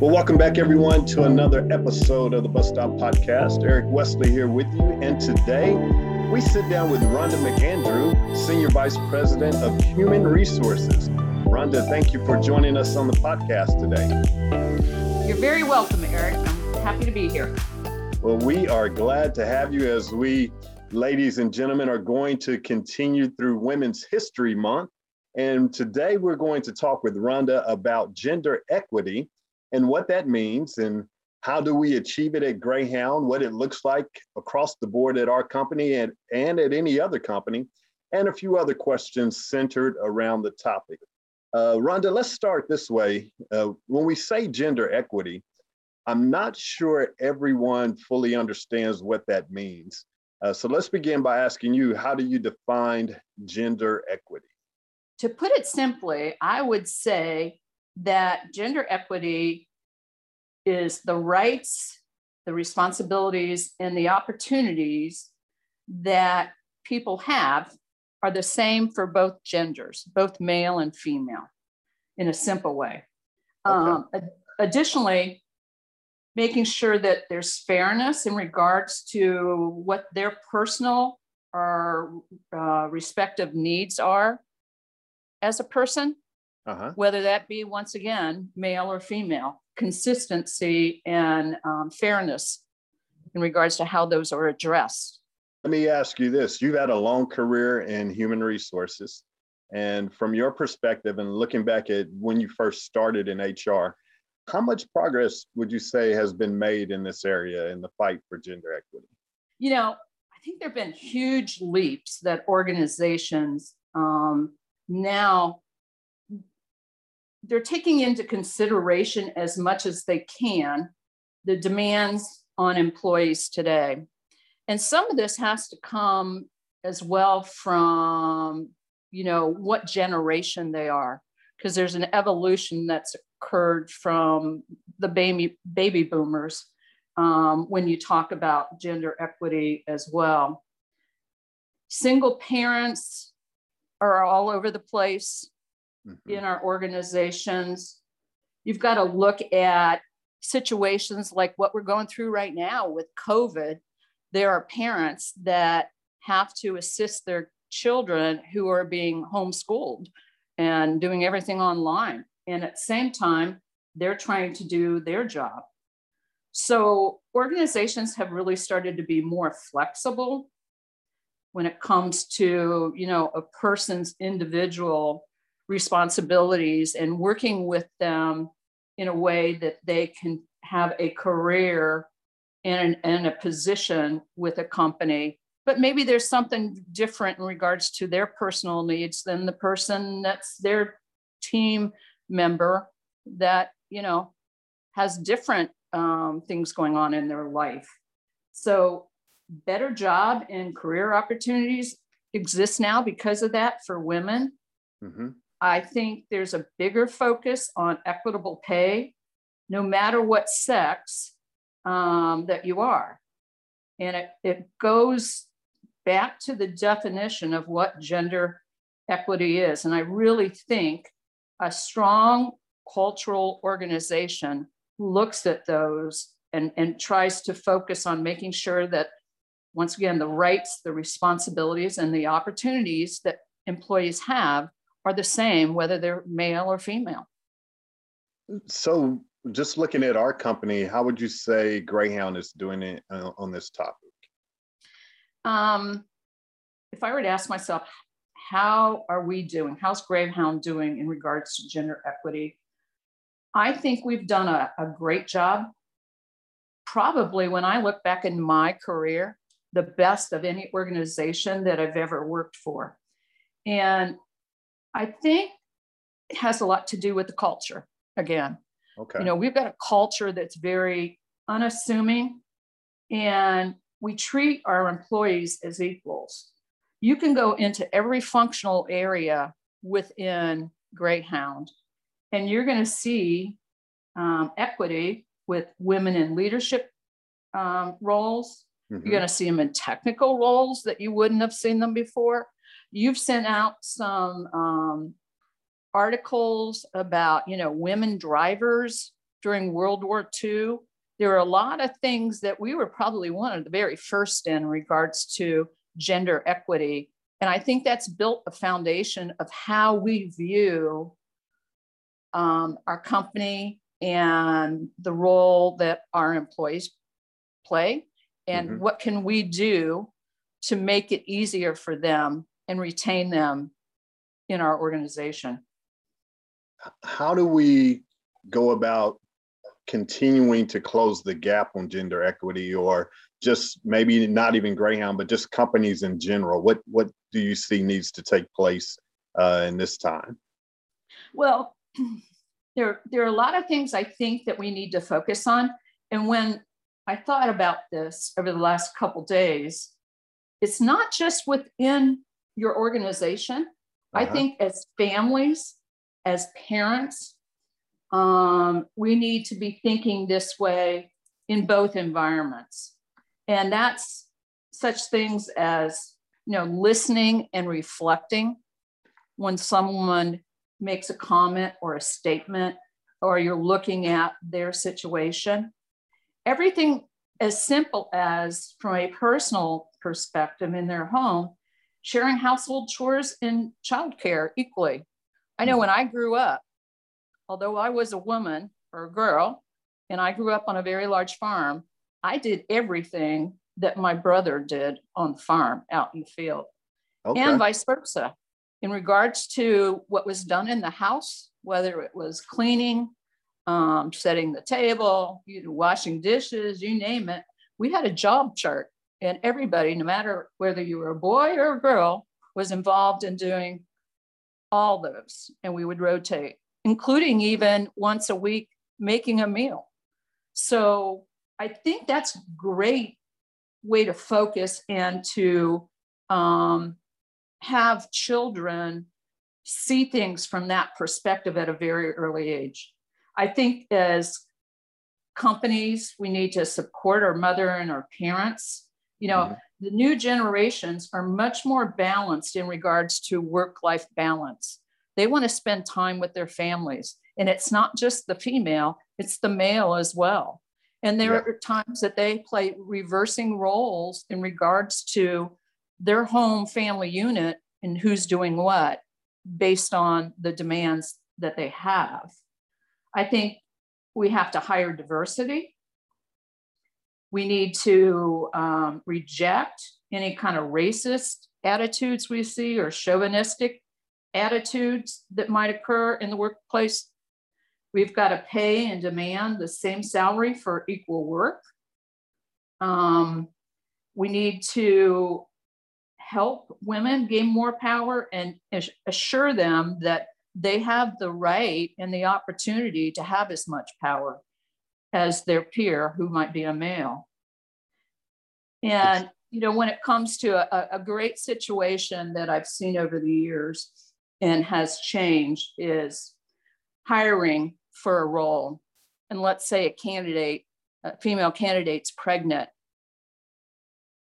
Well, welcome back, everyone, to another episode of the Bus Stop Podcast. Eric Wesley here with you. And today we sit down with Rhonda MacAndrew, Senior Vice President of Human Resources. Rhonda, thank you for joining us on the podcast today. You're very welcome, Eric. I'm happy to be here. Well, we are glad to have you as we, ladies and gentlemen, are going to continue through Women's History Month. And today we're going to talk with Rhonda about gender equity and what that means and how do we achieve it at Greyhound, what it looks like across the board at our company and, and at any other company, and a few other questions centered around the topic. Uh, Rhonda, let's start this way. Uh, when we say gender equity, I'm not sure everyone fully understands what that means. Uh, so let's begin by asking you, how do you define gender equity? To put it simply, I would say that gender equity is the rights, the responsibilities, and the opportunities that people have are the same for both genders, both male and female, in a simple way. Okay. Um, additionally, making sure that there's fairness in regards to what their personal or uh, respective needs are as a person uh-huh. whether that be once again male or female, consistency and um, fairness in regards to how those are addressed. Let me ask you this you've had a long career in human resources. And from your perspective, and looking back at when you first started in HR, how much progress would you say has been made in this area in the fight for gender equity? You know, I think there have been huge leaps that organizations um, now they're taking into consideration as much as they can the demands on employees today. And some of this has to come as well from, you know, what generation they are, because there's an evolution that's occurred from the baby baby boomers um, when you talk about gender equity as well. Single parents are all over the place mm-hmm. in our organizations. You've got to look at situations like what we're going through right now with COVID. There are parents that have to assist their children who are being homeschooled and doing everything online. And at the same time, they're trying to do their job. So organizations have really started to be more flexible when it comes to, you know, a person's individual responsibilities and working with them in a way that they can have a career and, and a position with a company. But maybe there's something different in regards to their personal needs than the person that's their team member that you know has different um, things going on in their life. So better job and career opportunities exist now because of that for women. Mm-hmm. I think there's a bigger focus on equitable pay, no matter what sex um, that you are. And it, it goes back to the definition of what gender equity is. And I really think a strong cultural organization looks at those and, and tries to focus on making sure that, once again, the rights, the responsibilities, and the opportunities that employees have are the same, whether they're male or female. So, just looking at our company, how would you say Greyhound is doing it uh, on this topic? Um, if I were to ask myself, how are we doing? How's Greyhound doing in regards to gender equity? I think we've done a, a great job. Probably when I look back in my career, the best of any organization that I've ever worked for. And I think it has a lot to do with the culture again. Okay. You know, we've got a culture that's very unassuming and we treat our employees as equals. You can go into every functional area within Greyhound and you're going to see um, equity with women in leadership um, roles. Mm-hmm. You're going to see them in technical roles that you wouldn't have seen them before. You've sent out some um, articles about, you know, women drivers during World War II. There are a lot of things that we were probably one of the very first in regards to gender equity. And I think that's built a foundation of how we view um, our company and the role that our employees play and mm-hmm. what can we do to make it easier for them and retain them in our organization. How do we go about continuing to close the gap on gender equity or just maybe not even greyhound but just companies in general? What what do you see needs to take place uh, in this time? Well there, there are a lot of things I think that we need to focus on. And when I thought about this over the last couple days, it's not just within your organization. Uh-huh. I think as families, as parents, um, we need to be thinking this way in both environments. And that's such things as you know listening and reflecting when someone makes a comment or a statement, or you're looking at their situation. Everything as simple as, from a personal perspective in their home, sharing household chores and childcare equally. I know when I grew up, although I was a woman or a girl, and I grew up on a very large farm, I did everything that my brother did on the farm out in the field, okay. and vice versa in regards to what was done in the house, whether it was cleaning, um, setting the table, you know, washing dishes, you name it, we had a job chart. And everybody, no matter whether you were a boy or a girl, was involved in doing all those. And we would rotate, including even once a week making a meal. So I think that's great way to focus and to um, have children see things from that perspective at a very early age. I think as companies, we need to support our mother and our parents. You know, mm-hmm. the new generations are much more balanced in regards to work life balance. They want to spend time with their families. And it's not just the female, it's the male as well. And there yeah. are times that they play reversing roles in regards to their home family unit and who's doing what based on the demands that they have. I think we have to hire diversity. We need to um, reject any kind of racist attitudes we see or chauvinistic attitudes that might occur in the workplace. We've got to pay and demand the same salary for equal work. Um, we need to help women gain more power and assure them that they have the right and the opportunity to have as much power as their peer who might be a male. And, you know, when it comes to a, a great situation that I've seen over the years and has changed is hiring for a role. And let's say a candidate, a female candidate's pregnant.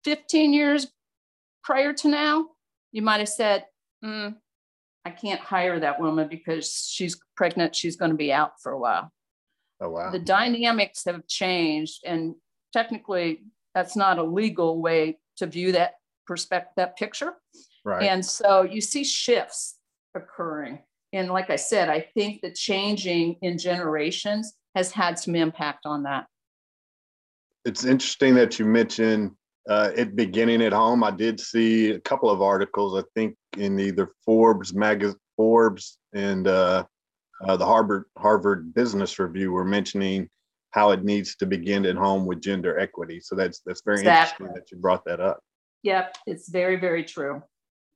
15 years prior to now, you might have said, mm, I can't hire that woman because she's pregnant, she's going to be out for a while. Oh, wow. The dynamics have changed, and technically, that's not a legal way to view that perspective, that picture. Right. And so you see shifts occurring. And like I said, I think the changing in generations has had some impact on that. It's interesting that you mentioned uh, it beginning at home. I did see a couple of articles, I think in either Forbes magazine, Forbes and uh, uh, the Harvard Harvard Business Review were mentioning how it needs to begin at home with gender equity. So that's that's very exactly. interesting that you brought that up. Yep, it's very very true.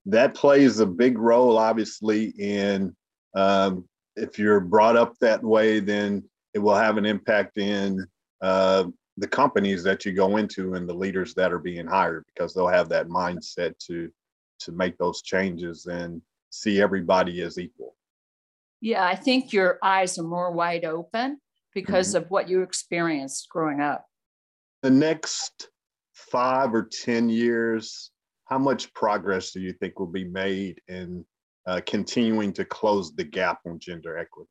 That plays a big role, obviously, in um, if you're brought up that way, then it will have an impact in uh, the companies that you go into and the leaders that are being hired because they'll have that mindset to to make those changes and see everybody as equal yeah i think your eyes are more wide open because mm-hmm. of what you experienced growing up the next five or ten years how much progress do you think will be made in uh, continuing to close the gap on gender equity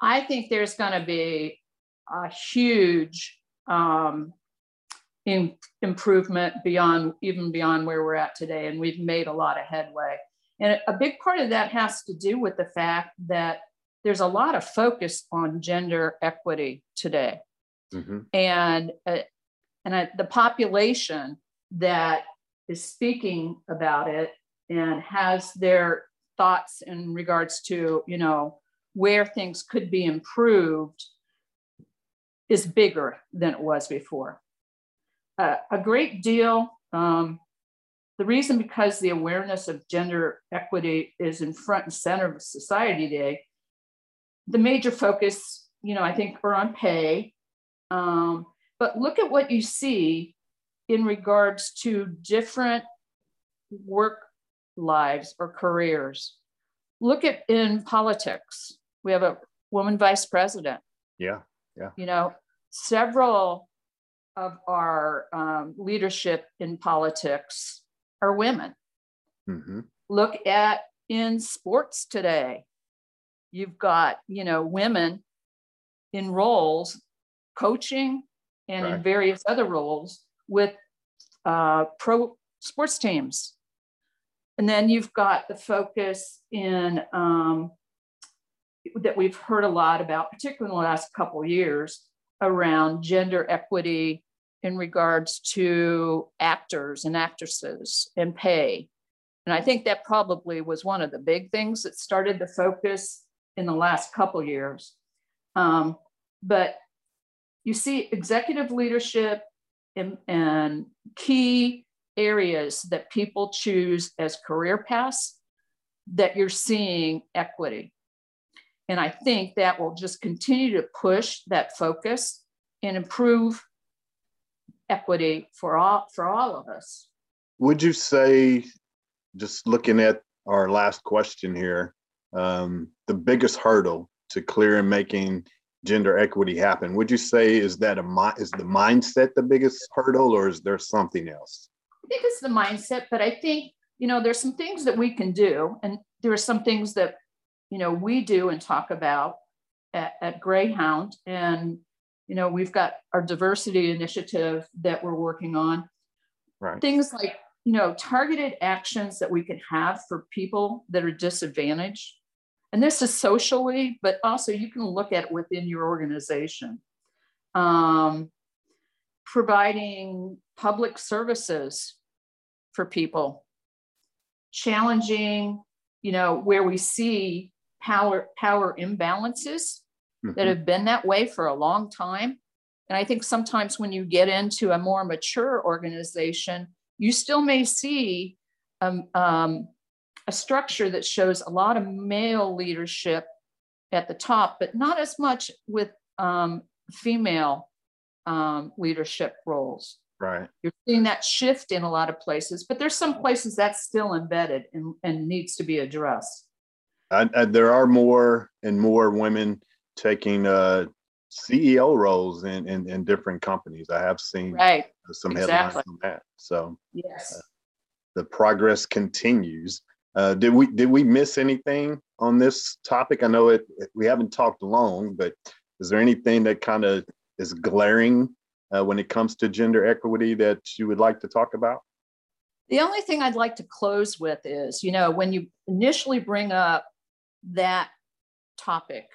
i think there's going to be a huge um, in, improvement beyond even beyond where we're at today, and we've made a lot of headway. And a big part of that has to do with the fact that there's a lot of focus on gender equity today, mm-hmm. and uh, and uh, the population that is speaking about it and has their thoughts in regards to you know where things could be improved is bigger than it was before. Uh, a great deal. Um, the reason because the awareness of gender equity is in front and center of society today, the major focus, you know, I think are on pay. Um, but look at what you see in regards to different work lives or careers. Look at in politics. We have a woman vice president. Yeah, yeah. You know, several of our um, leadership in politics are women. Mm-hmm. Look at in sports today. You've got, you know, women in roles, coaching and right. in various other roles with uh, pro sports teams. And then you've got the focus in um, that we've heard a lot about, particularly in the last couple years, around gender equity in regards to actors and actresses and pay. And I think that probably was one of the big things that started the focus in the last couple years. Um, but you see executive leadership and, and key areas that people choose as career paths that you're seeing equity. And I think that will just continue to push that focus and improve equity for all for all of us. Would you say, just looking at our last question here, um, the biggest hurdle to clear and making gender equity happen? Would you say is that a is the mindset the biggest hurdle, or is there something else? I think it's the mindset, but I think you know there's some things that we can do, and there are some things that you know we do and talk about at, at Greyhound, and you know we've got our diversity initiative that we're working on. Right. Things like you know targeted actions that we can have for people that are disadvantaged and this is socially, but also you can look at it within your organization. Um, providing public services for people, challenging, you know, where we see power power imbalances mm-hmm. that have been that way for a long time. And I think sometimes when you get into a more mature organization, you still may see um, um, a structure that shows a lot of male leadership at the top, but not as much with um, female um, leadership roles. Right. You're seeing that shift in a lot of places, but there's some places that's still embedded and, and needs to be addressed. And, and there are more and more women taking uh, CEO roles in, in, in different companies. I have seen right. some headlines on that. So yes, uh, the progress continues. Uh, did we did we miss anything on this topic? I know it we haven't talked long, but is there anything that kind of is glaring uh, when it comes to gender equity that you would like to talk about? The only thing I'd like to close with is, you know, when you initially bring up that topic,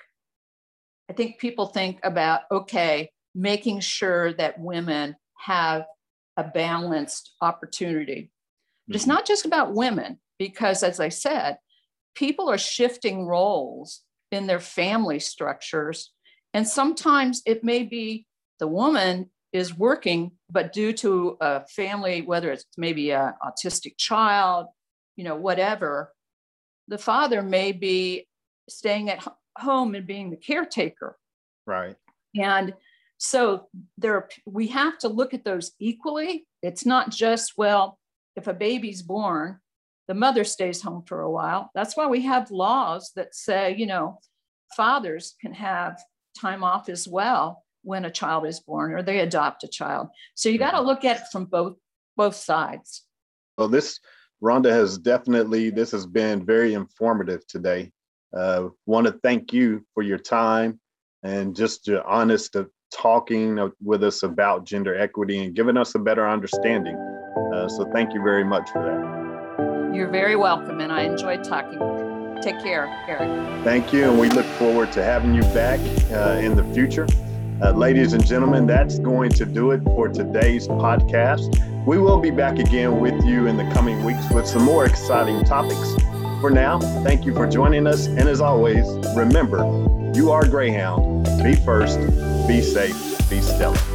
I think people think about okay, making sure that women have a balanced opportunity. But it's mm-hmm. not just about women because as I said, people are shifting roles in their family structures. And sometimes it may be the woman is working, but due to a family, whether it's maybe an autistic child, you know, whatever, the father may be staying at home and being the caretaker. Right. And so there we have to look at those equally. It's not just, well, if a baby's born, the mother stays home for a while. That's why we have laws that say, you know, fathers can have time off as well when a child is born or they adopt a child. So you got to mm-hmm. look at it from both both sides. Well, this Rhonda has definitely this has been very informative today. Uh, Want to thank you for your time and just your honest talking with us about gender equity and giving us a better understanding. Uh, so thank you very much for that. You're very welcome, and I enjoyed talking. Take care, Eric. Thank you, and we look forward to having you back uh, in the future. Uh, ladies and gentlemen, that's going to do it for today's podcast. We will be back again with you in the coming weeks with some more exciting topics. For now, thank you for joining us. And as always, remember, you are Greyhound. Be first, be safe, be stellar.